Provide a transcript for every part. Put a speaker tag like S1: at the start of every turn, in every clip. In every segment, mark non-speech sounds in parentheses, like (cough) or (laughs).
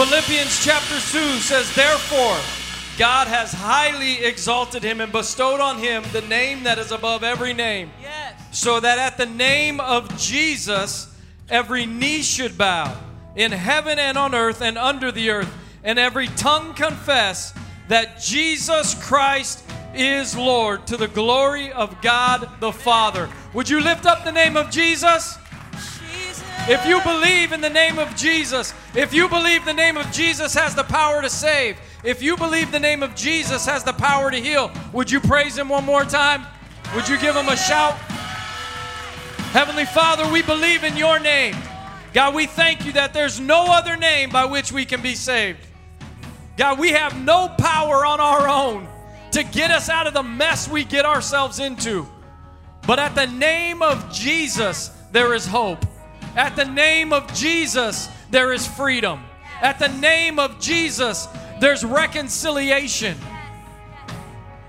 S1: Philippians chapter 2 says, Therefore, God has highly exalted him and bestowed on him the name that is above every name,
S2: Yes.
S1: so that at the name of Jesus every knee should bow, in heaven and on earth and under the earth, and every tongue confess that Jesus Christ is Lord to the glory of God the Father. Would you lift up the name of Jesus? If you believe in the name of Jesus, if you believe the name of Jesus has the power to save, if you believe the name of Jesus has the power to heal, would you praise Him one more time? Would you give Him a shout? Heavenly Father, we believe in your name. God, we thank you that there's no other name by which we can be saved. God, we have no power on our own to get us out of the mess we get ourselves into. But at the name of Jesus, there is hope. At the name of Jesus, there is freedom. At the name of Jesus, there's reconciliation.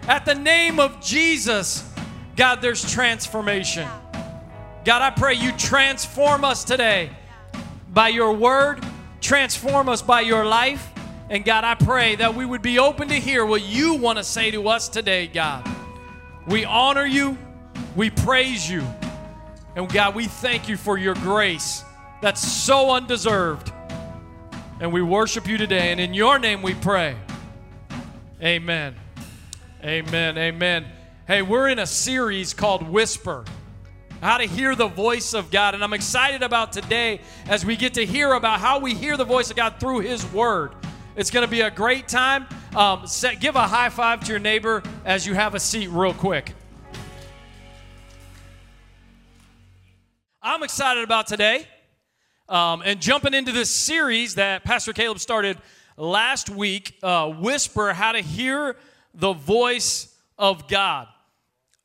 S1: At the name of Jesus, God, there's transformation. God, I pray you transform us today by your word, transform us by your life. And God, I pray that we would be open to hear what you want to say to us today, God. We honor you, we praise you, and God, we thank you for your grace that's so undeserved. And we worship you today, and in your name we pray. Amen. Amen. Amen. Hey, we're in a series called Whisper how to hear the voice of God. And I'm excited about today as we get to hear about how we hear the voice of God through His Word. It's going to be a great time. Um, set, give a high five to your neighbor as you have a seat, real quick. I'm excited about today um, and jumping into this series that Pastor Caleb started last week uh, Whisper How to Hear the Voice of God.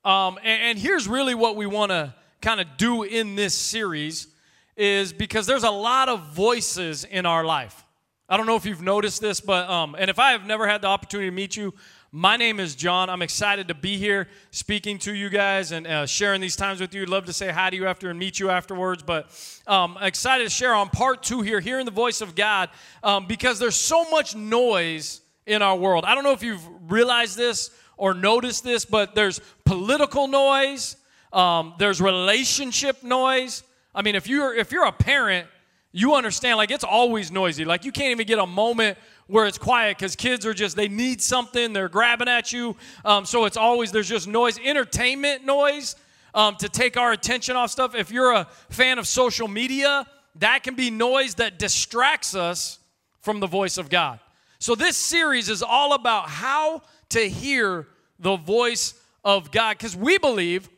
S1: Um, and, and here's really what we want to kind of do in this series is because there's a lot of voices in our life. I don't know if you've noticed this, but um, and if I have never had the opportunity to meet you, my name is John. I'm excited to be here speaking to you guys and uh, sharing these times with you. I'd love to say hi to you after and meet you afterwards, but um, excited to share on part two here, hearing the voice of God, um, because there's so much noise in our world. I don't know if you've realized this or noticed this, but there's political noise, um, there's relationship noise. I mean, if you're if you're a parent, you understand like it's always noisy. Like you can't even get a moment where it's quiet because kids are just they need something, they're grabbing at you. Um, so it's always there's just noise, entertainment noise um, to take our attention off stuff. If you're a fan of social media, that can be noise that distracts us from the voice of God. So this series is all about how to hear the voice of God because we believe,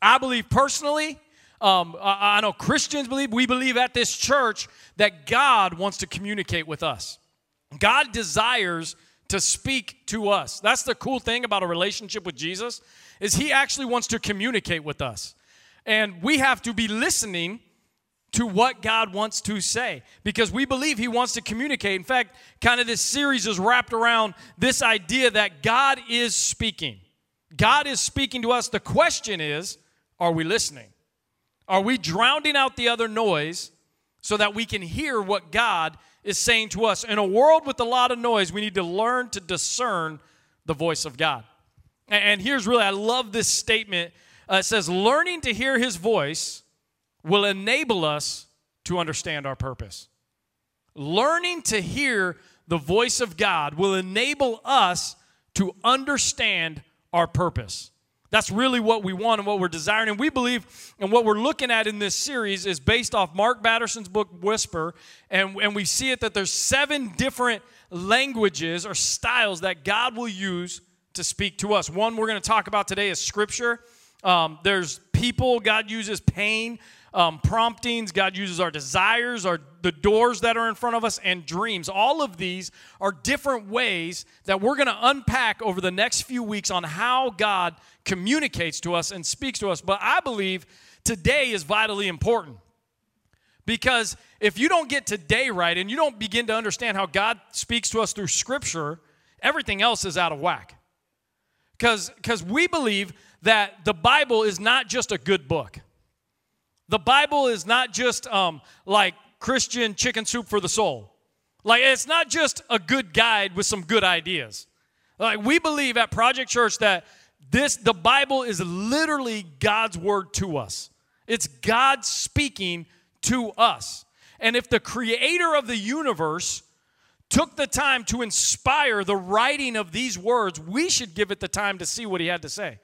S1: I believe personally, um, I, I know Christians believe, we believe at this church that God wants to communicate with us. God desires to speak to us. That's the cool thing about a relationship with Jesus is he actually wants to communicate with us. And we have to be listening to what God wants to say because we believe He wants to communicate. In fact, kind of this series is wrapped around this idea that God is speaking. God is speaking to us. The question is are we listening? Are we drowning out the other noise so that we can hear what God is saying to us? In a world with a lot of noise, we need to learn to discern the voice of God. And here's really, I love this statement. Uh, it says, learning to hear His voice will enable us to understand our purpose. Learning to hear the voice of God will enable us to understand our purpose. That's really what we want and what we're desiring. And we believe, and what we're looking at in this series is based off Mark Batterson's book, Whisper. And, and we see it that there's seven different languages or styles that God will use to speak to us. One we're going to talk about today is Scripture. Um, there's people, God uses pain, um, promptings, God uses our desires, our the doors that are in front of us, and dreams. All of these are different ways that we're going to unpack over the next few weeks on how God communicates to us and speaks to us. But I believe today is vitally important because if you don't get today right and you don't begin to understand how God speaks to us through Scripture, everything else is out of whack. Because because we believe that the Bible is not just a good book. The Bible is not just um, like Christian chicken soup for the soul. Like, it's not just a good guide with some good ideas. Like, we believe at Project Church that this, the Bible is literally God's word to us. It's God speaking to us. And if the creator of the universe took the time to inspire the writing of these words, we should give it the time to see what he had to say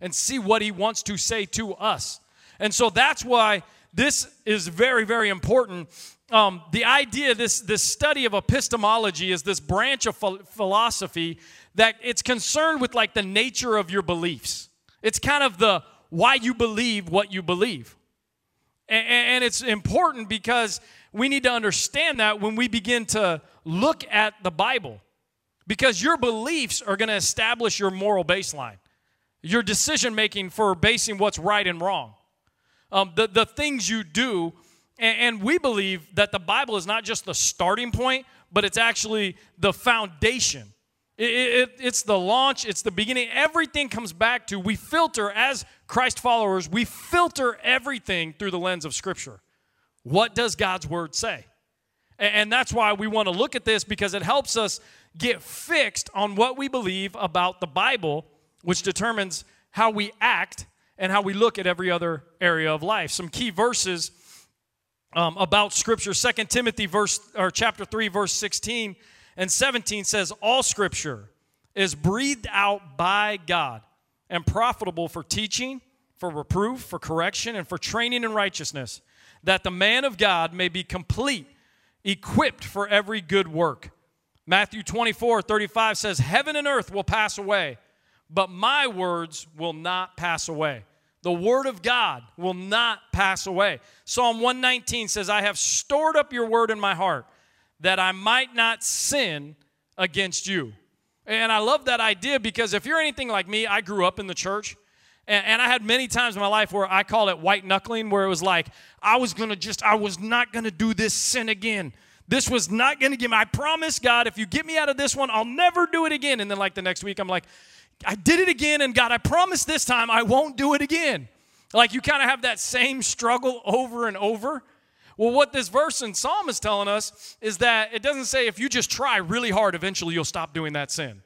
S1: and see what he wants to say to us. And so that's why this is very, very important. Um, the idea, this, this study of epistemology is this branch of ph- philosophy that it's concerned with like the nature of your beliefs. It's kind of the why you believe what you believe. And, and it's important because we need to understand that when we begin to look at the Bible, because your beliefs are going to establish your moral baseline, your decision making for basing what's right and wrong, um, the, the things you do. And, and we believe that the Bible is not just the starting point, but it's actually the foundation. It, it, it's the launch, it's the beginning. Everything comes back to we filter, as Christ followers, we filter everything through the lens of Scripture. What does God's Word say? And that's why we want to look at this because it helps us get fixed on what we believe about the Bible, which determines how we act and how we look at every other area of life. Some key verses um, about Scripture. Second Timothy verse or chapter 3, verse 16 and 17 says, All Scripture is breathed out by God and profitable for teaching, for reproof, for correction, and for training in righteousness, that the man of God may be complete equipped for every good work. Matthew 24, 35 says, Heaven and earth will pass away, but my words will not pass away. The word of God will not pass away. Psalm 119 says, I have stored up your word in my heart that I might not sin against you. And I love that idea because if you're anything like me, I grew up in the church. And, I had many times in my life where I call it white knuckling, where it was like, I was gonna just, I was not gonna do this sin again. This was not gonna give me, I promise God, if you get me out of this one, I'll never do it again. And then, like, the next week, I'm like, I did it again, and God, I promise this time I won't do it again. Like, you kind of have that same struggle over and over. Well, what this verse in Psalm is telling us is that it doesn't say if you just try really hard, eventually you'll stop doing that sin.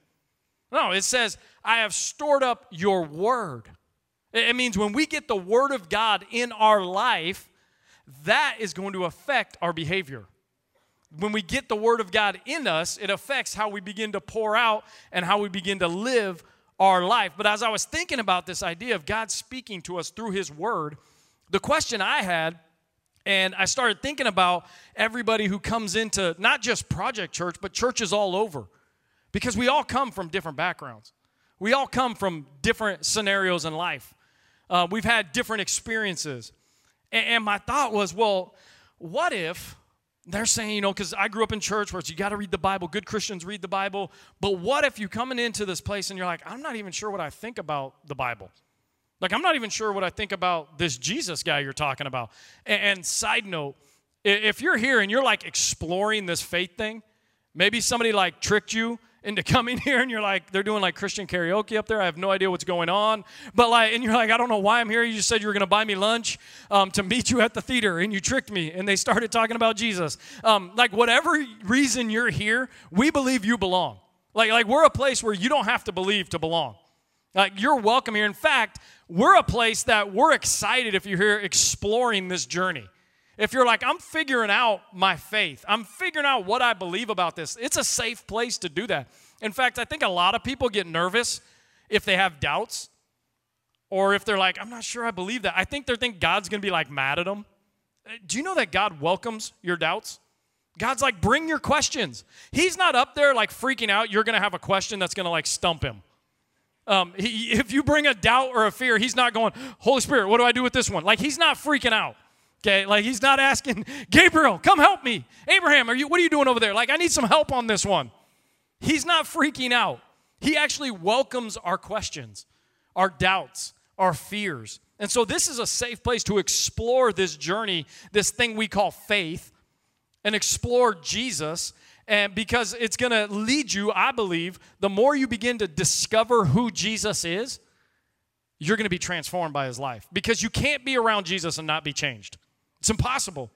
S1: No, it says, I have stored up your word. It means when we get the Word of God in our life, that is going to affect our behavior. When we get the Word of God in us, it affects how we begin to pour out and how we begin to live our life. But as I was thinking about this idea of God speaking to us through His Word, the question I had, and I started thinking about everybody who comes into not just Project Church, but churches all over, because we all come from different backgrounds. We all come from different scenarios in life. Uh, we've had different experiences. And, and my thought was, well, what if they're saying, you know, because I grew up in church where it's you got to read the Bible, good Christians read the Bible. But what if you're coming into this place and you're like, I'm not even sure what I think about the Bible? Like, I'm not even sure what I think about this Jesus guy you're talking about. And, and side note, if you're here and you're like exploring this faith thing, maybe somebody like tricked you into coming (laughs) here and you're like they're doing like christian karaoke up there. I have no idea what's going on. But like and you're like i don't know why i'm here. You just said you were going to buy me lunch um, to meet you at the theater and you tricked me. And they started talking about jesus. Um, like whatever reason you're here we believe you belong. Like like we're a place where you don't have to believe to belong. Like you're welcome here. In fact we're a place that we're excited if you're here exploring this journey if you're like, I'm figuring out my faith, I'm figuring out what I believe about this, it's a safe place to do that. In fact, I think a lot of people get nervous if they have doubts or if they're like, I'm not sure I believe that. I think they think God's to be like mad at them. Uh, do you know that God welcomes your doubts? God's like, bring your questions. He's not up there like freaking out. You're to have a question that's to like stump him. Um, he, if you bring a doubt or a fear, he's not going, Holy Spirit, what do I do with this one? Like, he's not freaking out. Okay, like he's not asking, Gabriel, come help me. Abraham, are you what are you doing over there? Like, I need some help on this one. He's not freaking out. He actually welcomes our questions, our doubts, our fears. And so this is a safe place to explore this journey, this thing we call faith, and explore Jesus. And because it's going to lead you, I believe, the more you begin to discover who Jesus is, you're going to be transformed by his life because you can't be around Jesus and not be changed. It's impossible.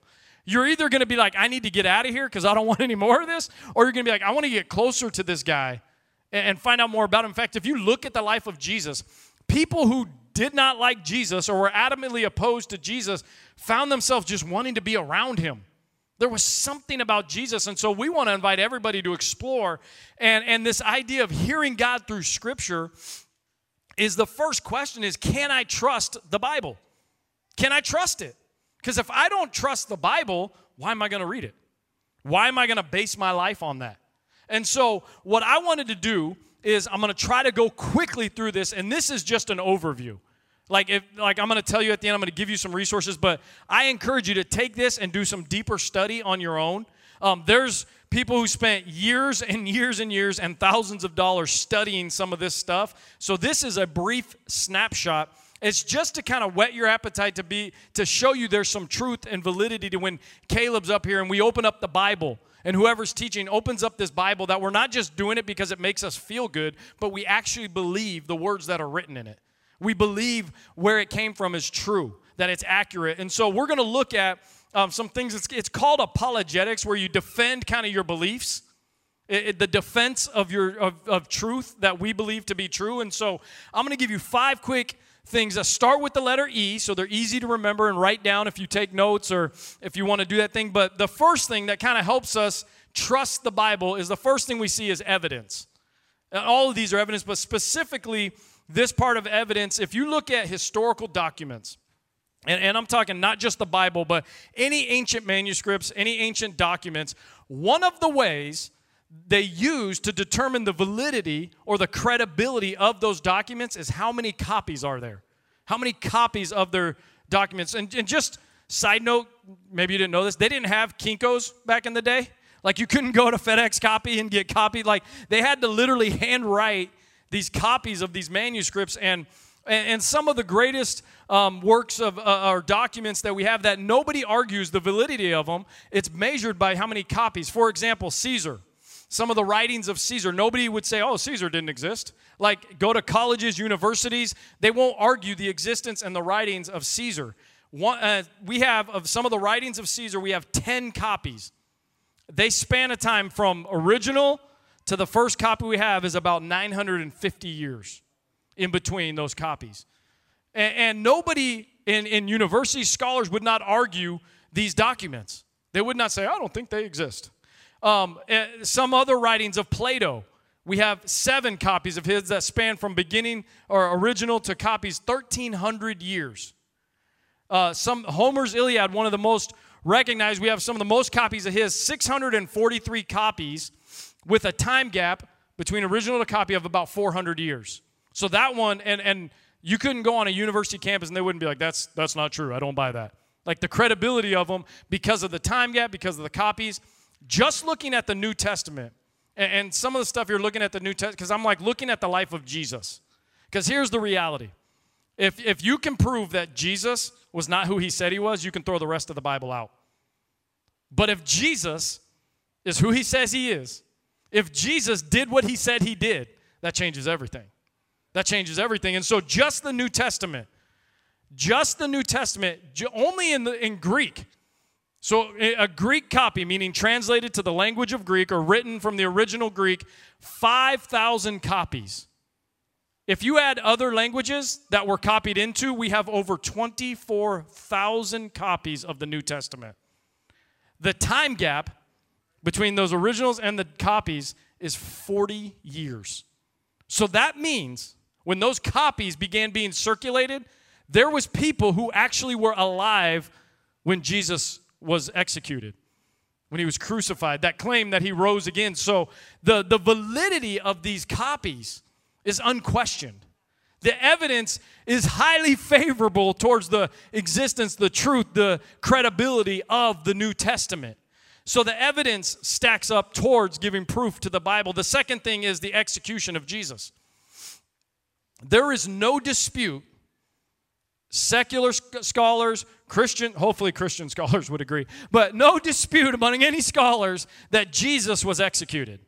S1: You're either going to be like, I need to get out of here because I don't (laughs) want any more of this, or you're going to be like, I want to get closer to this guy and find out more about him. In fact, if you look at the life of Jesus, people who did not like Jesus or were adamantly opposed to Jesus found themselves just wanting to be around him. There was something about Jesus. And so we want to invite everybody to explore. And, and this idea of hearing God through Scripture is the first question is can I trust the Bible? Can I trust it? Because if I don't trust the Bible, why am I going to read it? Why am I going to base my life on that? And so, what I wanted to do is I'm going to try to go quickly through this, and this is just an overview. Like if like I'm going to tell you at the end, I'm going to give you some resources, but I encourage you to take this and do some deeper study on your own. Um, there's people who spent years and years and years and thousands of dollars studying some of this stuff. So this is a brief snapshot. It's just to kind of whet your appetite to be to show you there's some truth and validity to when Caleb's up here and we open up the Bible and whoever's teaching opens up this Bible that we're not just doing it because it makes us feel good, but we actually believe the words that are written in it. We believe where it came from is true, that it's accurate. And so we're going to look at um, some things. It's, it's, called apologetics, where you defend kind of your beliefs. It, it, the defense of your of, of truth that we believe to be true and so i'm going to give you five quick things that start with the letter E, so they're easy to remember and write down if you take notes or if you want to do that thing. But the first thing that kind of helps us trust the Bible is the first thing we see is evidence. And all of these are evidence, but specifically this part of evidence, if you look at historical documents, and, and I'm talking not just the Bible, but any ancient manuscripts, any ancient documents, one of the ways they use to determine the validity or the credibility of those documents is how many copies are there. How many copies of their documents. And, and just side note, maybe you didn't know this, they didn't have Kinkos back in the day. Like you couldn't go to FedEx copy and get copied. Like they had to literally handwrite these copies of these manuscripts and and, some of the greatest um, works of uh, or documents that we have that nobody argues the validity of them it's measured by how many copies for example caesar some of the writings of Caesar. Nobody would say, oh, Caesar didn't exist. Like, go to colleges, universities, they won't argue the existence and the writings of Caesar. One, uh, we have, of some of the writings of Caesar, we have 10 copies. They span a time from original to the first copy we have is about 950 years in between those copies. And, and nobody in, in university scholars would not argue these documents. They would not say, I don't think they exist. Um, eh, some other writings of Plato. We have seven copies of his that span from beginning or original to copies 1,300 years. Uh, some Homer's Iliad, one of the most recognized. We have some of the most copies of his, 643 copies, with a time gap between original to copy of about 400 years. So that one, and and you couldn't go on a university campus and they wouldn't be like, that's that's not true. I don't buy that. Like the credibility of them because of the time gap, because of the copies just looking at the New Testament and, some of the stuff you're looking at the New Testament, because I'm like looking at the life of Jesus. Because here's the reality if, if you can prove that Jesus was not who he said he was, you can throw the rest of the Bible out. But if Jesus is who he says he is, if Jesus did what he said he did, that changes everything. That changes everything. And so just the New Testament, just the New Testament, only in, the, in Greek, so, a Greek copy, meaning translated to the language of Greek or written from the original Greek, 5,000 copies. If you add other languages that were copied into, we have over 24,000 copies of the New Testament. The time gap between those originals and the copies is 40 years. So that means when those copies began being circulated, there was people who actually were alive when Jesus was executed, when he was crucified, that claim that he rose again. So the, the validity of these copies is unquestioned. The evidence is highly favorable towards the existence, the truth, the credibility of the New Testament. So the evidence stacks up towards giving proof to the Bible. The second thing is the execution of Jesus. There is no dispute secular scholars, Christian, hopefully Christian (laughs) scholars would agree, but no dispute among any scholars that Jesus was executed.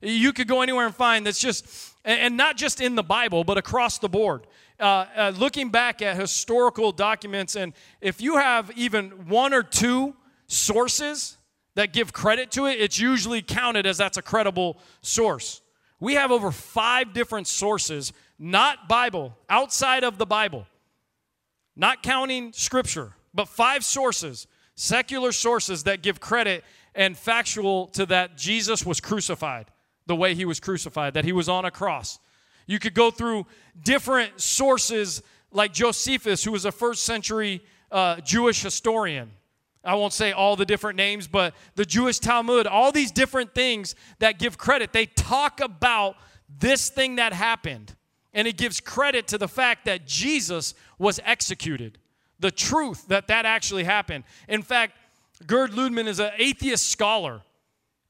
S1: You could go anywhere and find that's just, and not just in the Bible, but across the board. Uh, uh, looking back at historical documents, and if you have even one or two sources that give credit to it, it's usually counted as that's a credible source. We have over five different sources, not Bible, outside of the Bible, not counting scripture, but five sources, secular sources that give credit and factual to that Jesus was crucified the way he was crucified, that he was on a cross. You could go through different sources like Josephus, who was a first century uh, Jewish historian. I won't say all the different names, but the Jewish Talmud, all these different things that give credit, they talk about this thing that happened. And it gives credit to the fact that Jesus was executed, the truth that that actually happened. In fact, Gerd Lüdemann is an atheist scholar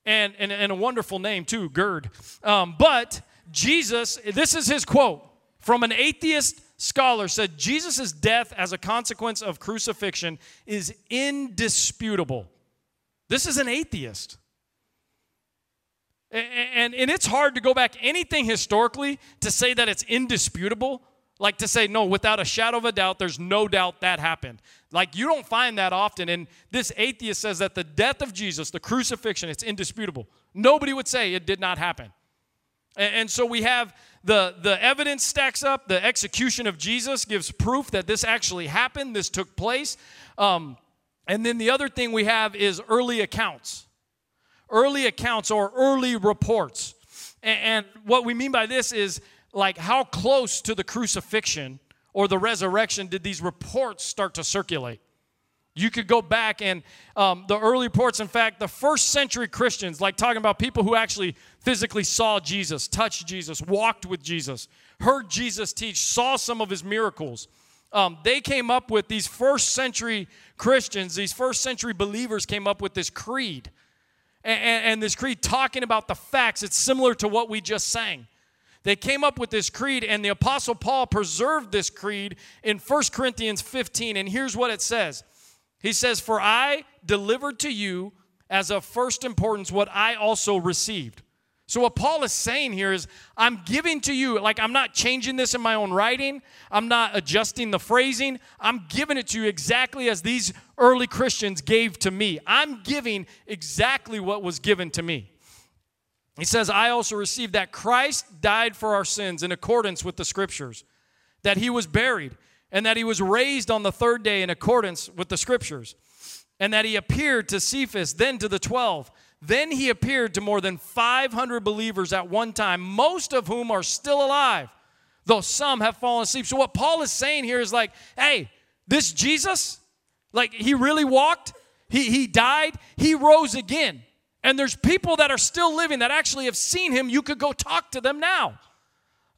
S1: and, and, and a wonderful name too, Gerd. Um, but Jesus, this is his quote from an atheist scholar said Jesus' death as a consequence of crucifixion is indisputable. This is an atheist. And, and, it's hard to go back anything historically to say that it's indisputable. Like to say, no, without a shadow of a doubt, there's no doubt that happened. Like you don't find that often. And this atheist says that the death of Jesus, the crucifixion, it's indisputable. Nobody would say it did not happen. And, and so we have the, the evidence stacks up. The execution of Jesus gives proof that this actually happened, this took place. Um, and then the other thing we have is early accounts. Early accounts or early reports. And, what we mean by this is like how close to the crucifixion or the resurrection did these reports start to circulate? You could go back and um, the early reports, in fact, the first century Christians, like talking about people who actually physically saw Jesus, touched Jesus, walked with Jesus, heard Jesus teach, saw some of his miracles. Um, they came up with these first century Christians, these first century believers came up with this creed. And, and, this creed talking about the facts. It's similar to what we just sang. They came up with this creed, and the Apostle Paul preserved this creed in 1 Corinthians 15. And here's what it says He says, For I delivered to you as of first importance what I also received. So, what Paul is saying here is, I'm giving to you, like, I'm not changing this in my own writing, I'm not adjusting the phrasing, I'm giving it to you exactly as these early Christians gave to me. I'm giving exactly what was given to me. He says, I also received that Christ died for our sins in accordance with the scriptures, that he was buried, and that he was raised on the third day in accordance with the scriptures, and that he appeared to Cephas, then to the twelve. Then he appeared to more than 500 believers at one time, most of whom are still alive, though some have fallen asleep. So, what Paul is saying here is like, hey, this Jesus, like he really walked, he, he died, he rose again. And there's people that are still living that actually have seen him. You could go talk to them now.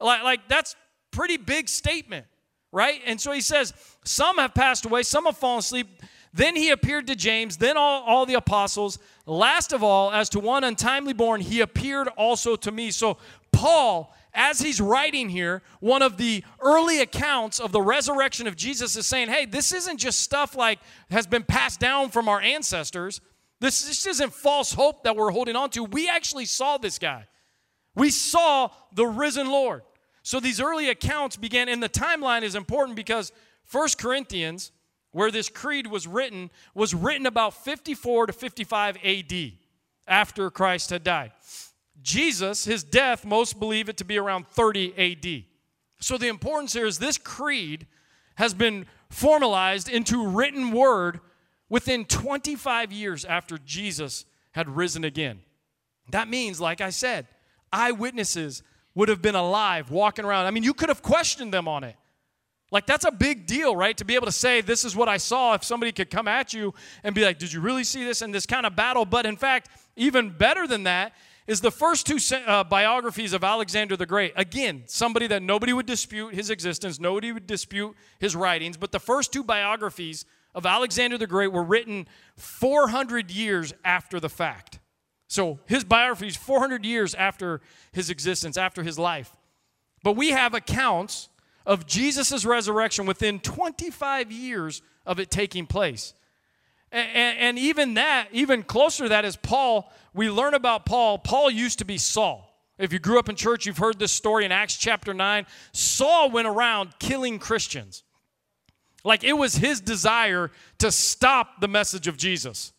S1: Like, like that's pretty big statement, right? And so he says, some have passed away, some have fallen asleep. Then he appeared to James, then all, all the apostles. Last of all, as to one untimely born, he appeared also to me. So Paul, as he's writing here, one of the early accounts of the resurrection of Jesus is saying, hey, this isn't just stuff like has been passed down from our ancestors. This, this isn't false hope that we're holding on to. We actually saw this guy. We saw the risen Lord. So these early accounts began, and the timeline is important because First Corinthians, where this creed was written, was written about 54 to 55 AD after Christ had died. Jesus, his death, most believe it to be around 30 AD. So the importance here is this creed has been formalized into written word within 25 years after Jesus had risen again. That means, like I said, eyewitnesses would have been alive walking around. I mean, you could have questioned them on it. Like, that's a big deal, right? To be able to say, This is what I saw. If somebody could come at you and be like, Did you really see this in this kind of battle? But in fact, even better than that is the first two uh, biographies of Alexander the Great. Again, somebody that nobody would dispute his existence, nobody would dispute his writings, but the first two biographies of Alexander the Great were written 400 years after the fact. So his biography is 400 years after his existence, after his life. But we have accounts of Jesus' resurrection within 25 years of it taking place. And, and, even that, even closer to that is Paul. We learn about Paul. Paul used to be Saul. If you grew up in church, you've heard this story in Acts chapter 9. Saul went around killing Christians. Like it was his desire to stop the message of Jesus.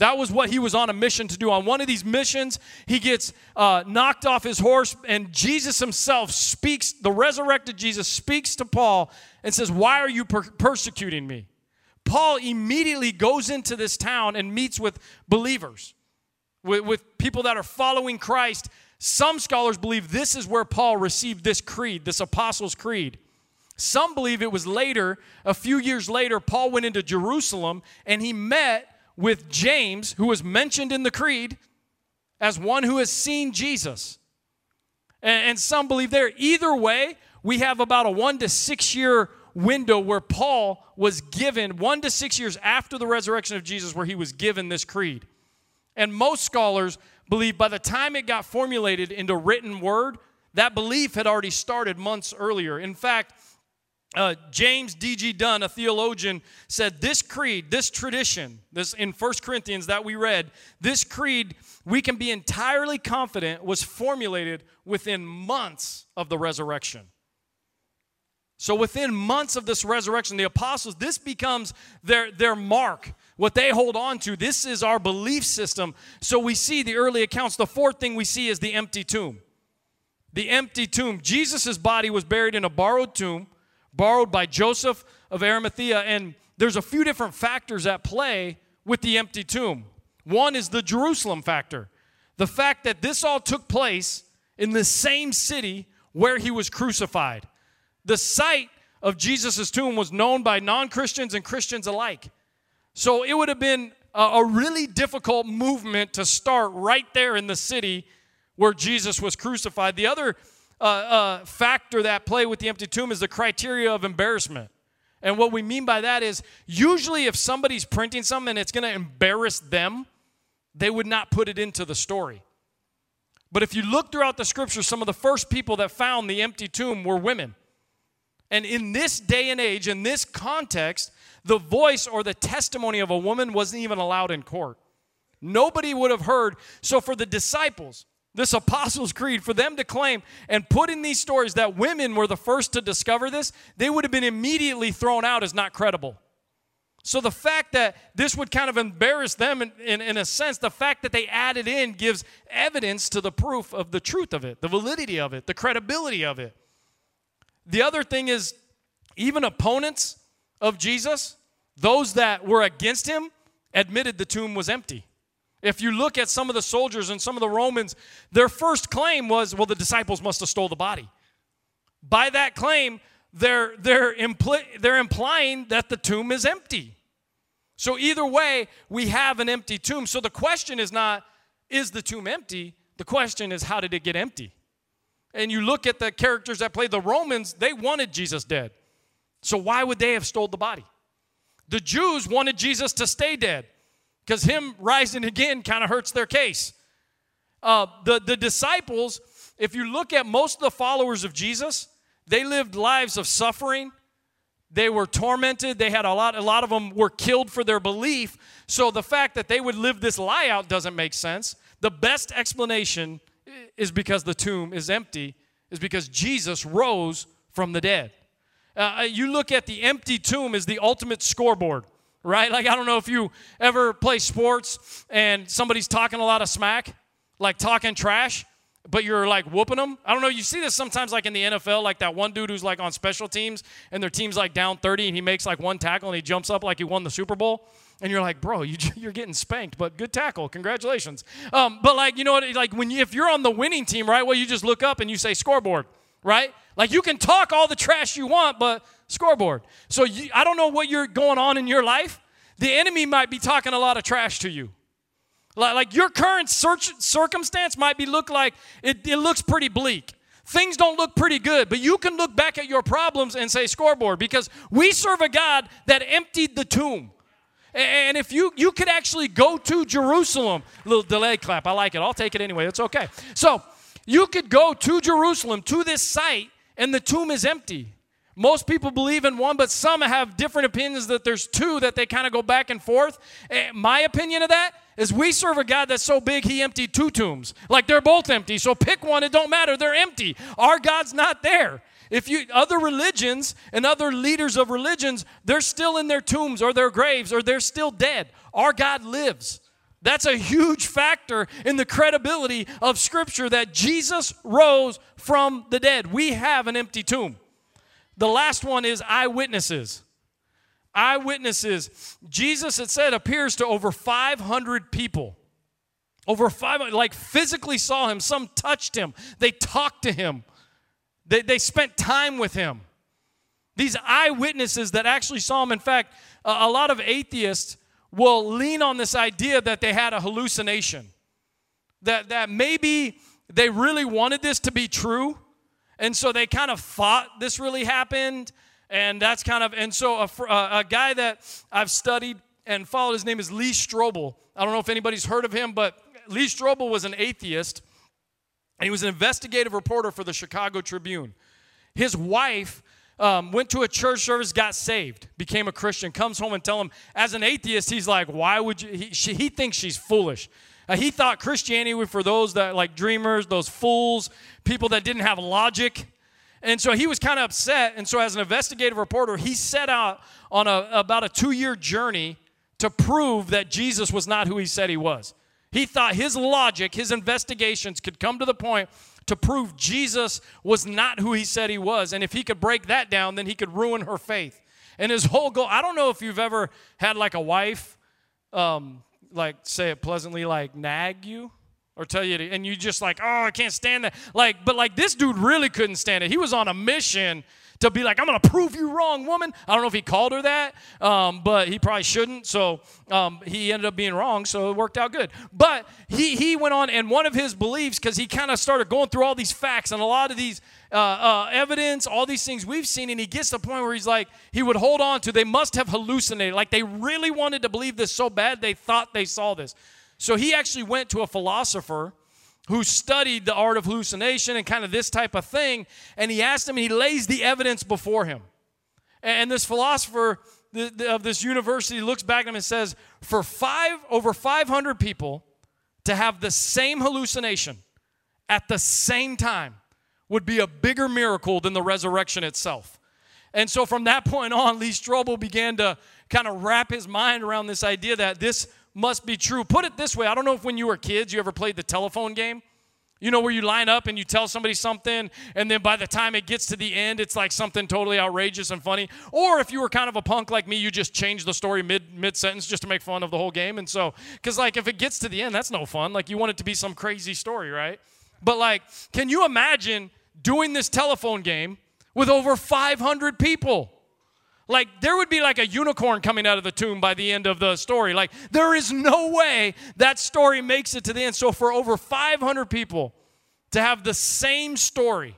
S1: That was what he was on a mission to do. On one of these missions, he gets uh, knocked off his horse, and Jesus himself speaks, the resurrected Jesus speaks to Paul and says, Why are you per- persecuting me? Paul immediately goes into this town and meets with believers, with, with people that are following Christ. Some scholars believe this is where Paul received this creed, this Apostles' Creed. Some believe it was later, a few years later, Paul went into Jerusalem and he met with James, who was mentioned in the creed as one who has seen Jesus. And, some believe there. Either way, we have about a one to six year window where Paul was given, one to six years after the resurrection of Jesus, where he was given this creed. And most scholars believe by the time it got formulated into written word, that belief had already started months earlier. In fact, uh, James D.G. Dunn, a theologian, said this creed, this tradition, this in 1 Corinthians that we read, this creed, we can be entirely confident was formulated within months of the resurrection. So within months of this resurrection, the apostles, this becomes their, their mark, what they hold on to. This is our belief system. So we see the early accounts. The fourth thing we see is the empty tomb. The empty tomb. Jesus' body was buried in a borrowed tomb borrowed by Joseph of Arimathea. And there's a few different factors at play with the empty tomb. One is the Jerusalem factor, the fact that this all took place in the same city where he was crucified. The site of Jesus' tomb was known by non Christians and Christians alike. So it would have been a, a, really difficult movement to start right there in the city where Jesus was crucified. The other uh, uh, factor that play with the empty tomb is the criteria of embarrassment. And what we mean by that is usually if somebody's printing something and it's going to embarrass them, they would not put it into the story. But if you look throughout the scripture, some of the first people that found the empty tomb were women. And in this day and age, in this context, the voice or the testimony of a woman wasn't even allowed in court. Nobody would have heard. So for the disciples, this Apostles' Creed, for them to claim and put in these stories that women were the first to discover this, they would have been immediately thrown out as not credible. So the fact that this would kind of embarrass them in, in, in, a sense, the fact that they added in gives evidence to the proof of the truth of it, the validity of it, the credibility of it. The other thing is, even opponents of Jesus, those that were against him, admitted the tomb was empty. If you look at some of the soldiers and some of the Romans, their first claim was, well, the disciples must have stole the body. By that claim, they're, they're, they're implying that the tomb is empty. So either way, we have an empty tomb. So the question is not, is the tomb empty? The question is, how did it get empty? And you look at the characters that played the Romans, they wanted Jesus dead. So why would they have stole the body? The Jews wanted Jesus to stay dead because him rising again kind of hurts their case. Uh, the, the disciples, if you look at most of the followers of Jesus, they lived lives of suffering. They were tormented. They had a lot, a lot of them were killed for their belief. So the fact that they would live this lie out doesn't make sense. The best explanation is because the tomb is empty, is because Jesus rose from the dead. Uh, you look at the empty tomb as the ultimate scoreboard right? Like, I don't know if you ever play sports and somebody's talking a lot of smack, like talking trash, but you're like whooping them. I don't know. You see this sometimes, like in the NFL, like that one dude who's like on special teams and their team's like down 30 and he makes like one tackle and he jumps up like he won the Super Bowl. And you're like, bro, you, you're getting spanked, but good tackle. Congratulations. Um, but like, you know what? Like, when you, if you're on the winning team, right? Well, you just look up and you say scoreboard, right? Like, you can talk all the trash you want, but scoreboard. So you, I don't know what you're going on in your life. The enemy might be talking a lot of trash to you. Like, like your current circumstance might be look like it, it looks pretty bleak. Things don't look pretty good, but you can look back at your problems and say scoreboard because we serve a God that emptied the tomb. And if you you could actually go to Jerusalem, little delay clap, I like it. I'll take it anyway. It's okay. So you could go to Jerusalem to this site, and the tomb is empty. Most people believe in one, but some have different opinions that there's two that they kind of go back and forth. Eh, my opinion of that is we serve a God that's so big he emptied two tombs. Like they're both empty. So pick one, it don't matter. They're empty. Our God's not there. If you other religions and other leaders of religions, they're still in their tombs or their graves or they're still dead. Our God lives. That's a huge factor in the credibility of Scripture that Jesus rose from the dead. We have an empty tomb. The last one is eyewitnesses. Eyewitnesses. Jesus, it said, appears to over 500 people. Over 500, like physically saw him. Some touched him. They talked to him. They, they spent time with him. These eyewitnesses that actually saw him. In fact, a, a lot of atheists will lean on this idea that they had a hallucination, that, that maybe they really wanted this to be true, and so they kind of thought this really happened, and that's kind of, and so a, a, a guy that I've studied and followed, his name is Lee Strobel. I don't know if anybody's heard of him, but Lee Strobel was an atheist, and he was an investigative reporter for the Chicago Tribune. His wife um, went to a church service, got saved, became a Christian, comes home and tell him, as an atheist, he's like, why would you? He, she, he thinks she's foolish. Uh, he thought Christianity was for those that like dreamers, those fools, people that didn't have logic. And so he was kind of upset. And so, as an investigative reporter, he set out on a, about a two year journey to prove that Jesus was not who he said he was. He thought his logic, his investigations could come to the point to prove Jesus was not who he said he was. And if he could break that down, then he could ruin her faith. And his whole goal I don't know if you've ever had like a wife, um, like say it pleasantly, like nag you or tell you to, and you just like, oh, I can't stand that. Like, but like this dude really couldn't stand it. He was on a mission to be like, I'm going to prove you wrong, woman. I don't know if he called her that, um, but he probably shouldn't. So um, he ended up being wrong, so it worked out good. But he, he went on, and one of his beliefs, because he kind of started going through all these facts and a lot of these uh, uh, evidence, all these things we've seen, and he gets to the point where he's like, he would hold on to, they must have hallucinated. Like they really wanted to believe this so bad, they thought they saw this. So he actually went to a philosopher who studied the art of hallucination and kind of this type of thing. And he asked him, and he lays the evidence before him. And this philosopher of this university looks back at him and says, for five over 500 people to have the same hallucination at the same time would be a bigger miracle than the resurrection itself. And so from that (laughs) point on, Lee Strobel began to kind of wrap his mind around this idea that this must be true. Put it this way I don't know if when you were kids you ever played the telephone game. You know, where you line up and you tell somebody something, and then by the time it gets to the end, it's like something totally outrageous and funny. Or if you were kind of a punk like me, you just change the story mid mid sentence just to make fun of the whole game. And so, because like if it gets to the end, that's no fun. Like you want it to be some crazy story, right? But like, can you imagine doing this telephone game with over 500 people? Like there would be like a unicorn coming out of the tomb by the end of the story. Like there is no way that story makes it to the end. So for over 500 people to have the same story,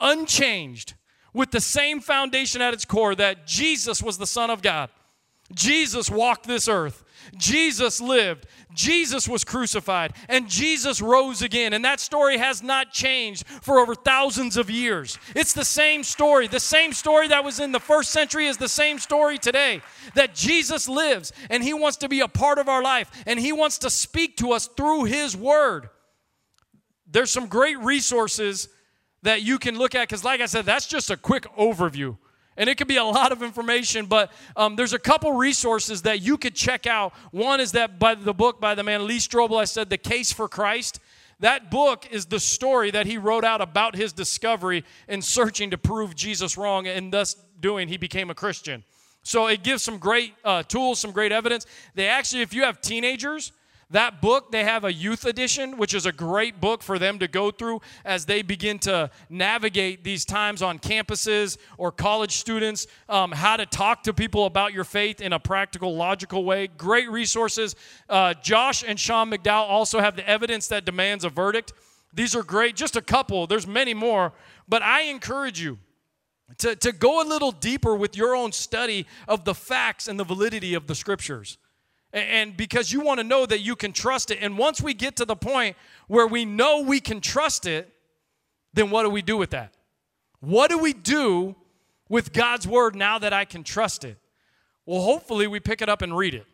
S1: unchanged, with the same foundation at its core that Jesus was the Son of God, Jesus walked this earth. Jesus lived, Jesus was crucified, and Jesus rose again. And that story has not changed for over thousands of years. It's the same story. The same story that was in the first century is the same story today. That Jesus lives, and He wants to be a part of our life, and He wants to speak to us through His Word. There's some great resources that you can look at, because, like I said, that's just a quick overview and it could be a lot of information, but um, there's a couple resources that you could check out. One is that by the book by the man Lee Strobel, I said, The Case for Christ. That book is the story that he wrote out about his discovery in searching to prove Jesus wrong, and thus doing, he became a Christian. So it gives some great uh, tools, some great evidence. They actually, if you have teenagers, that book, they have a youth edition, which is a great book for them to go through as they begin to navigate these times on campuses or college students, um, how to talk to people about your faith in a practical, logical way. Great resources. Uh, Josh and Sean McDowell also have the evidence that demands a verdict. These are great, just a couple, there's many more, but I encourage you. To, to go a little deeper with your own study of the facts and the validity of the scriptures and because you want to know that you can trust it. And once we get to the point where we know we can trust it, then what do we do with that? What do we do with God's word now that I can trust it? Well, hopefully we pick it up and read it.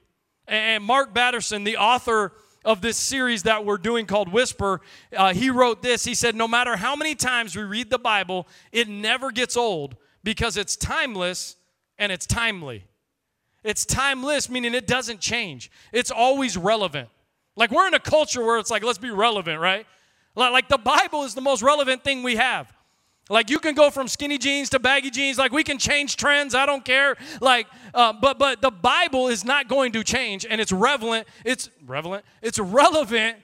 S1: And Mark Batterson, the author of this series that we're doing called Whisper, uh, he wrote this. He said, No matter how many times we read the Bible, it never gets old because it's timeless and it's timely. It's timeless, meaning it doesn't change, it's always relevant. Like we're in a culture where it's like, let's be relevant, right? Like the Bible is the most relevant thing we have. Like you can go from skinny jeans to baggy jeans. Like we can change trends. I don't care. Like, uh, but but the Bible is not going to change, and it's relevant. It's relevant. It's relevant.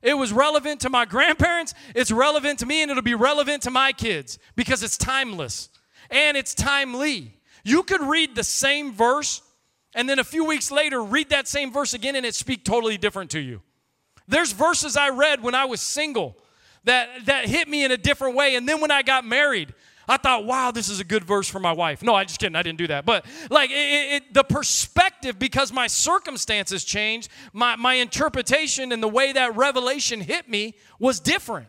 S1: It was relevant to my grandparents. It's relevant to me, and it'll be relevant to my kids because it's timeless and it's timely. You could read the same verse, and then a few weeks later read that same verse again, and it speak totally different to you. There's verses I read when I was single that, that hit me in a different way. And then when I got married, I thought, wow, this is a good verse for my wife. No, I just kidding. I didn't do that. But like it, it, the perspective, because my circumstances changed, my, my interpretation and the way that revelation hit me was different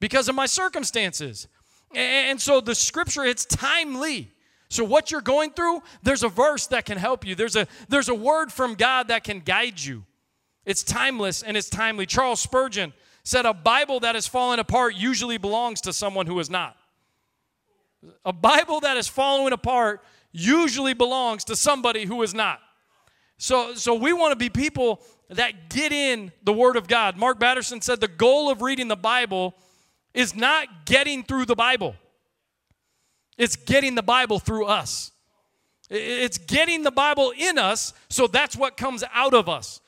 S1: because of my circumstances. And, and so the scripture, it's timely. So what you're going through, there's a verse that can help you. There's a there's a word from God that can guide you. It's timeless and it's timely. Charles Spurgeon said a Bible that has fallen apart usually belongs to someone who is not. A Bible that is falling apart usually belongs to somebody who is not. So, so we want to be people that get in the Word of God. Mark Batterson said the goal of reading the Bible is not getting through the Bible, it's getting the Bible through us. It's getting the Bible in us, so that's what comes out of us.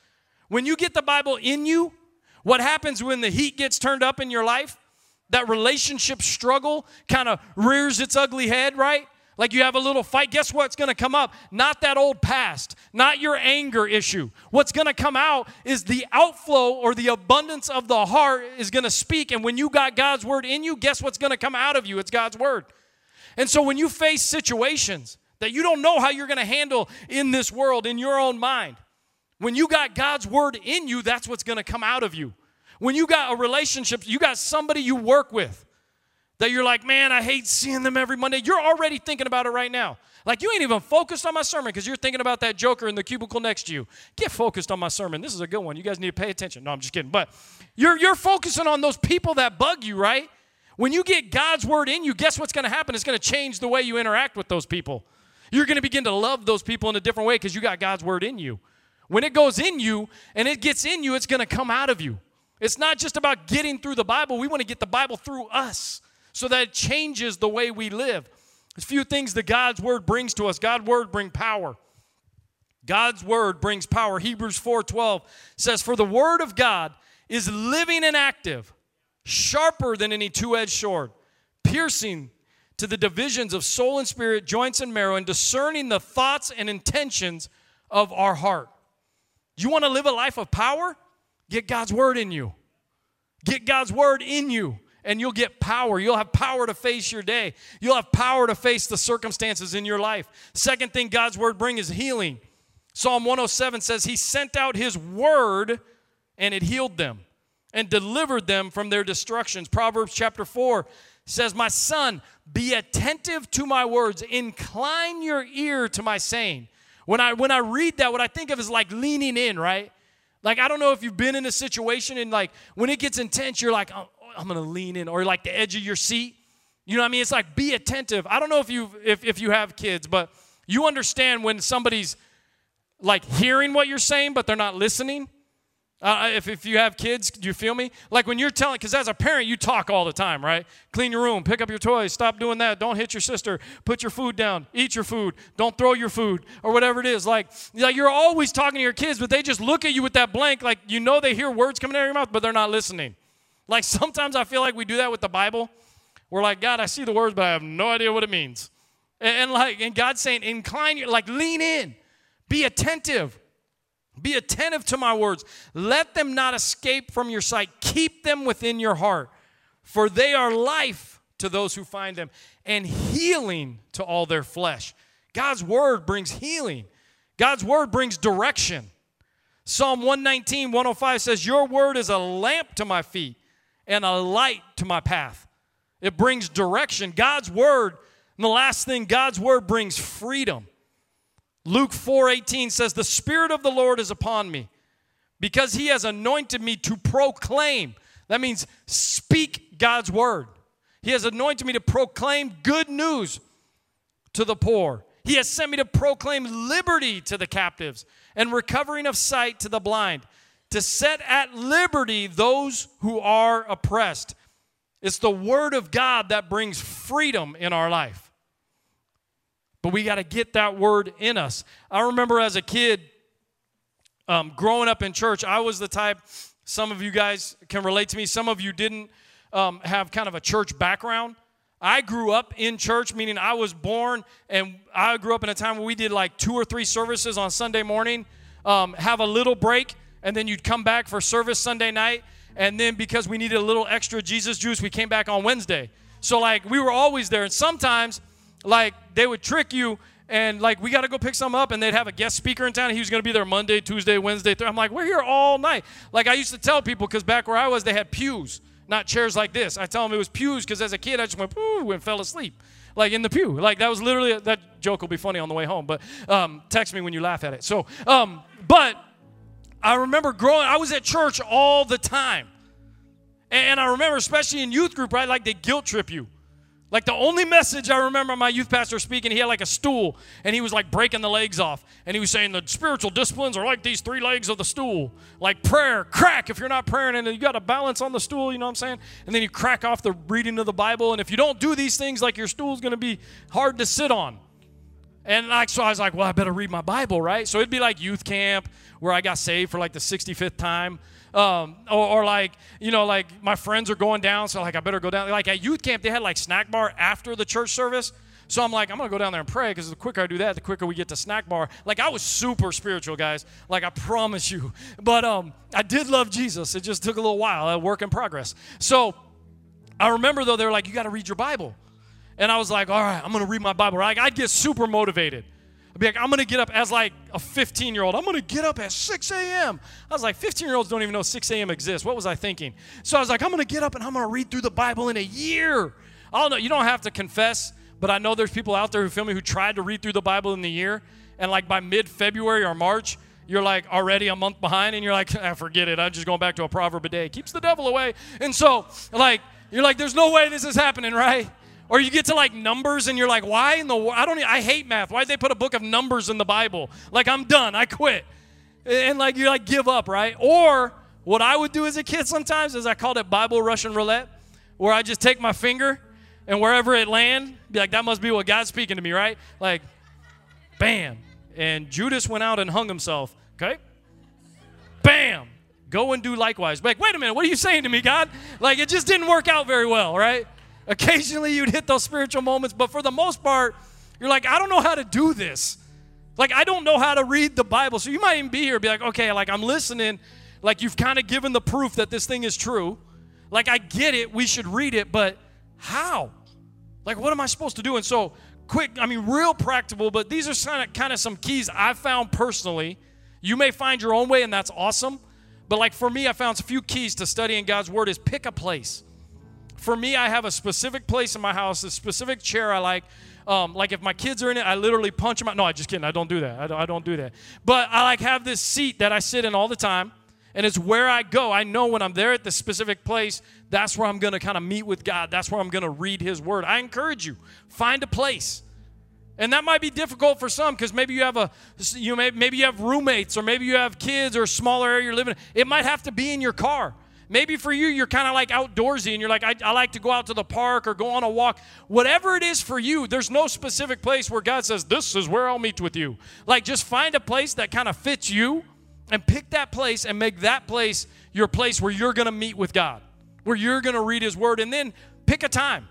S1: When you get the Bible in you, what happens when the heat gets turned up in your life? That relationship struggle kind of rears its ugly head, right? Like you have a little fight. Guess what's going to come up? Not that old past, not your anger issue. What's going to come out is the outflow or the abundance of the heart is going to speak. And when you got God's word in you, guess what's going to come out of you? It's God's word. And so when you face situations that you don't know how you're going to handle in this world, in your own mind, when you got God's word in you, that's what's going to come out of you. When you got a relationship, you got somebody you work with that you're like, man, I hate seeing them every Monday. You're already thinking about it right now. Like you ain't even focused on my sermon because you're thinking about that joker in the cubicle next to you. Get focused on my sermon. This is a good one. You guys need to pay attention. No, I'm just kidding. But you're you're focusing on those people that bug you, right? When you get God's word in you, guess what's going to happen? It's going to change the way you interact with those people. You're going to begin to love those people in a different way because you got God's word in you. When it goes in you and it gets in you, it's going to come out of you. It's not just about getting through the Bible. We want to get the Bible through us so that it changes the way we live. There's a few things that God's word brings to us. God's word brings power. God's word brings power. Hebrews 4:12 says, "For the word of God is living and active, sharper than any two-edged sword, piercing to the divisions of soul and spirit, joints and marrow, and discerning the thoughts and intentions of our heart." You want to live a life of power? Get God's word in you. Get God's word in you, and you'll get power. You'll have power to face your day. You'll have power to face the circumstances in your life. Second thing God's word brings is healing. Psalm 107 says, He sent out His word, and it healed them and delivered them from their destructions. Proverbs chapter 4 says, My son, be attentive to my words, incline your ear to my saying. When I when I read that, what I think of is like leaning in, right? Like I don't know if you've been in a situation and like when it gets intense, you're like, oh, oh I'm gonna lean in, or like the edge of your seat. You know what I mean? It's like be attentive. I don't know if you if if you have kids, but you understand when somebody's like hearing what you're saying, but they're not listening. Uh, if, if you have kids, do you feel me? Like when you're telling, because as a parent, you talk all the time, right? Clean your room, pick up your toys, stop doing that, don't hit your sister, put your food down, eat your food, don't throw your food, or whatever it is. Like, like you're always talking to your kids, but they just look at you with that blank, like you know they hear words coming out of your mouth, but they're not listening. Like (laughs) sometimes I feel like we do that with the Bible. We're like, God, I see the words, but I have no idea what it means. And, and like, and God's saying, incline your, like lean in, be attentive. Be attentive to my words. Let them not escape from your sight. Keep them within your heart, for they are life to those who find them and healing to all their flesh. God's word brings healing, God's word brings direction. Psalm 119, 105 says, Your word is a lamp to my feet and a light to my path. It brings direction. God's word, and the last thing, God's word brings freedom. Luke 4:18 says the spirit of the Lord is upon me because he has anointed me to proclaim. That means speak God's word. He has anointed me to proclaim good news to the poor. He has sent me to proclaim liberty to the captives and recovering of sight to the blind, to set at liberty those who are oppressed. It's the Word of God that brings freedom in our life. But we got to get that Word in us. I remember as a kid, um, growing up in church, I was the type, some of you guys can relate to me, some of you didn't um, have kind of a church background. I grew up in church, meaning I was born and I grew up in a time where we did like two or three services on Sunday morning, um, have a little break, and then you'd come back for service Sunday night. And then because we needed a little extra Jesus juice, we came back on Wednesday. So, like, we were always there. And sometimes, like, they would trick you and like we got to go pick some up and they'd have a guest speaker in town he was going to be there monday tuesday wednesday Thursday. i'm like we're here all night like i used to tell people because back where i was they had pews not chairs like this. I tell them it was pews because as a kid I just went ooh and fell asleep, like in the pew. Like that was literally that joke will be funny on the way home. But um, text me when you laugh at it. So, um, but I remember growing. I was at church all the time, and I remember especially in youth group, right? Like they guilt trip you. Like the only message I remember my youth pastor speaking, he had like a stool and he was like breaking the legs off. And he was saying the spiritual disciplines are like these three legs of the stool. Like prayer, crack if you're not praying and you got a balance on the stool, you know what I'm saying? And then you crack off the reading of the Bible. And if you don't do these things, like your stool's going to be hard to sit on. And like, so I was like, well, I better read my Bible, right? So it'd be like youth camp where I got saved for like the 65th time. Um, or, or, like, you know, like my friends are going down, so like I better go down. Like at youth camp, they had like snack bar after the church service. So I'm like, I'm gonna go down there and pray because the quicker I do that, the quicker we get to snack bar. Like I was super spiritual, guys. Like I promise you. (laughs) But um, I did love Jesus. It just took a little while, a work in progress. So I remember though, they were like, you got to read your Bible. And I was like, all right, I'm to read my Bible. Like, I'd get super motivated. I'd be like, I'm to get up as like a 15 year old. I'm to get up at 6 a.m. I was like, 15 year olds don't even know 6 a.m. exists. What was I thinking? So I was like, I'm to get up and I'm to read through the Bible in a year. I don't know. You don't have to confess, but I know there's people out there who feel me who tried to read through the Bible in the year. And like by mid February or March, you're like already a month behind and you're like, ah, forget it. I'm just going back to a proverb a day. Keeps the devil away. And so, like, you're like, there's no way this is happening, right? Or you get to like numbers and you're like, why in the world? I don't I hate math. Why did they put a book of numbers in the Bible? Like I'm done. I quit. And like you like give up, right? Or what I would do as a kid sometimes is I called it Bible Russian roulette, where I just take my finger and wherever it land, be like, that must be what God's speaking to me, right? Like, bam. And Judas went out and hung himself. Okay? Bam. Go and do likewise. Like, wait a minute, what are you saying to me, God? Like it just didn't work out very well, right? Occasionally you'd hit those spiritual moments, but for the most part, you're like, I don't know how to do this. Like, I don't know how to read the Bible. So you might even be here be like, okay, like I'm listening. Like you've kind of given the proof that this thing is true. Like I get it, we should read it, but how? Like, what am I supposed to do? And so, quick, I mean, real practical, but these are kind of, some keys I found personally. You may find your own way, and that's awesome. But like for me, I found a few keys to studying God's Word is pick a place for me, I have a specific place in my house, a specific chair I like. Um, like if my kids are in it, I literally punch them out. No, I just kidding. I don't do that. I don't, I don't do that. But I like have this seat that I sit in all the time, and it's where I go. I know when I'm there at the specific place, that's where I'm going to kind of meet with God. That's where I'm going to read His Word. I encourage you, find a place. And that might be difficult for some because maybe you have a you may, maybe you have roommates or maybe you have kids or a smaller area you're living in. It might have to be in your car. Maybe for you, you're kind of like outdoorsy and you're like, I, I, like to go out to the park or go on a walk. Whatever it is for you, there's no specific place where God says, This is where I'll meet with you. Like, just find a place that kind of fits you and pick that place and make that place your place where you're going to meet with God, where you're going to read His Word, and then pick a time.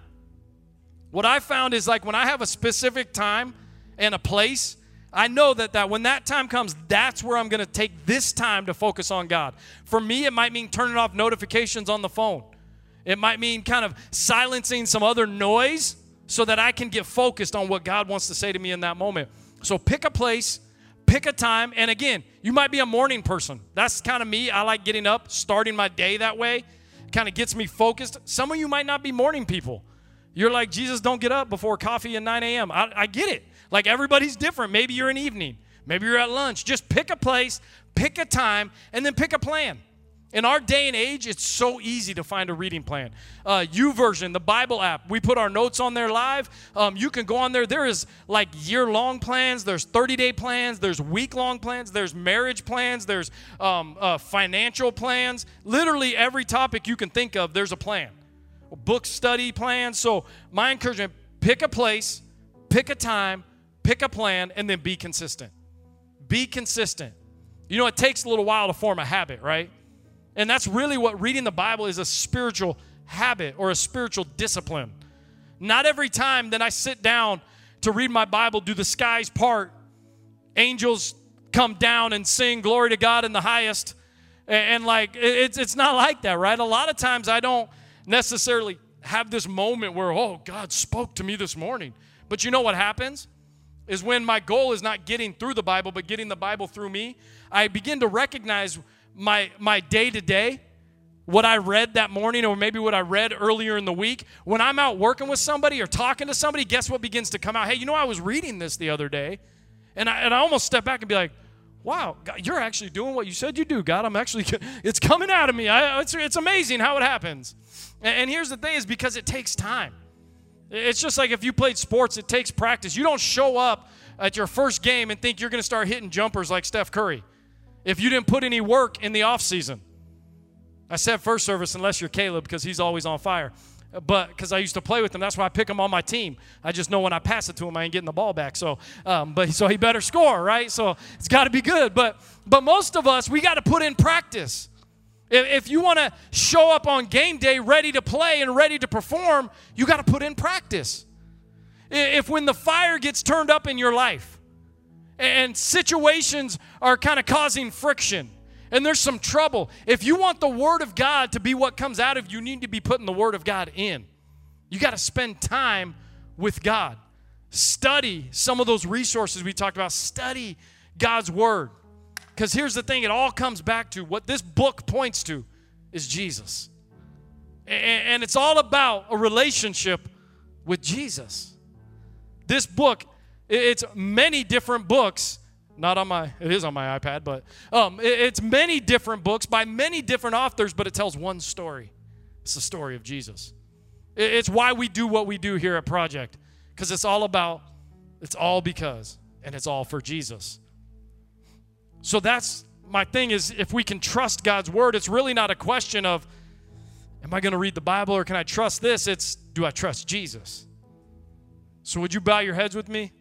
S1: What I found is like when I have a specific time and a place, I know that, that when that time comes, that's where I'm going to take this time to focus on God. For me, it might mean turning off notifications on the phone. It might mean kind of silencing some other noise so that I can get focused on what God wants to say to me in that moment. So pick a place, pick a time, and again, you might be a morning person. That's kind of me. I like getting up, starting my day that way. Kind of gets me focused. Some of you might not be morning people. You're like, Jesus, don't get up before coffee at 9 a.m. I, I get it. Like everybody's different. Maybe you're an evening, maybe you're at lunch. Just pick a place, pick a time, and then pick a plan. In our day and age, it's so easy to find a reading plan. Uh, YouVersion, the Bible app, we put our notes on there live. Um, you can go on there. There is like year long plans, there's 30 day plans, there's week long plans, there's marriage plans, there's um, uh, financial plans. Literally every topic you can think of, there's a plan. Book study plans. So, my encouragement pick a place, pick a time, pick a plan, and then be consistent. Be consistent. You know, it takes a little while to form a habit, right? And that's really what reading the Bible is a spiritual habit or a spiritual discipline. Not every time that I sit down to read my Bible do the skies part, angels come down and sing glory to God in the highest. And, like, it's, it's not like that, right? A lot of times I don't necessarily have this moment where, oh, God spoke to me this morning. But you know what happens? Is when my goal is not getting through the Bible, but getting the Bible through me, I begin to recognize my my day to day what I read that morning or maybe what I read earlier in the week, when I'm out working with somebody or talking to somebody, guess what begins to come out? Hey, you know, I was reading this the other day, and I, and I almost step back and be like, wow, God, you're actually doing what you said you do, God. I'm actually, (laughs) it's coming out of me. I, it's, it's amazing how it happens. And, and here's the thing is because it takes time. It's just like if you played sports, it takes practice. You don't show up at your first game and think you're going to start hitting jumpers like Steph Curry if you didn't put any work in the off season. I said first service unless you're Caleb because he's always on fire. But because I used to play with him, that's why I pick him on my team. I just know when I pass it to him, I ain't getting the ball back. So, um, but so he better score, right? So it's got to be good. But but most of us, we got to put in practice. If, you want to show up on game day ready to play and ready to perform, you got to put in practice. If when the fire gets turned up in your life, and situations are kind of causing friction and there's some trouble. If you want the Word of God to be what comes out of you, you need to be putting the Word of God in. You got to spend time with God. Study some of those resources we talked about. Study God's Word. Because here's the thing it all comes back to what this book points to is Jesus. And it's all about a relationship with Jesus. This book it's many different books. Not on my, it is on my iPad, but um, it's many different books by many different authors, but it tells one story. It's the story of Jesus. It's why we do what we do here at Project, because it's all about, it's all because, and it's all for Jesus. So that's my thing is if we can trust God's word, it's really not a question of, am I going to read the Bible or can I trust this? It's, do I trust Jesus? So would you bow your heads with me?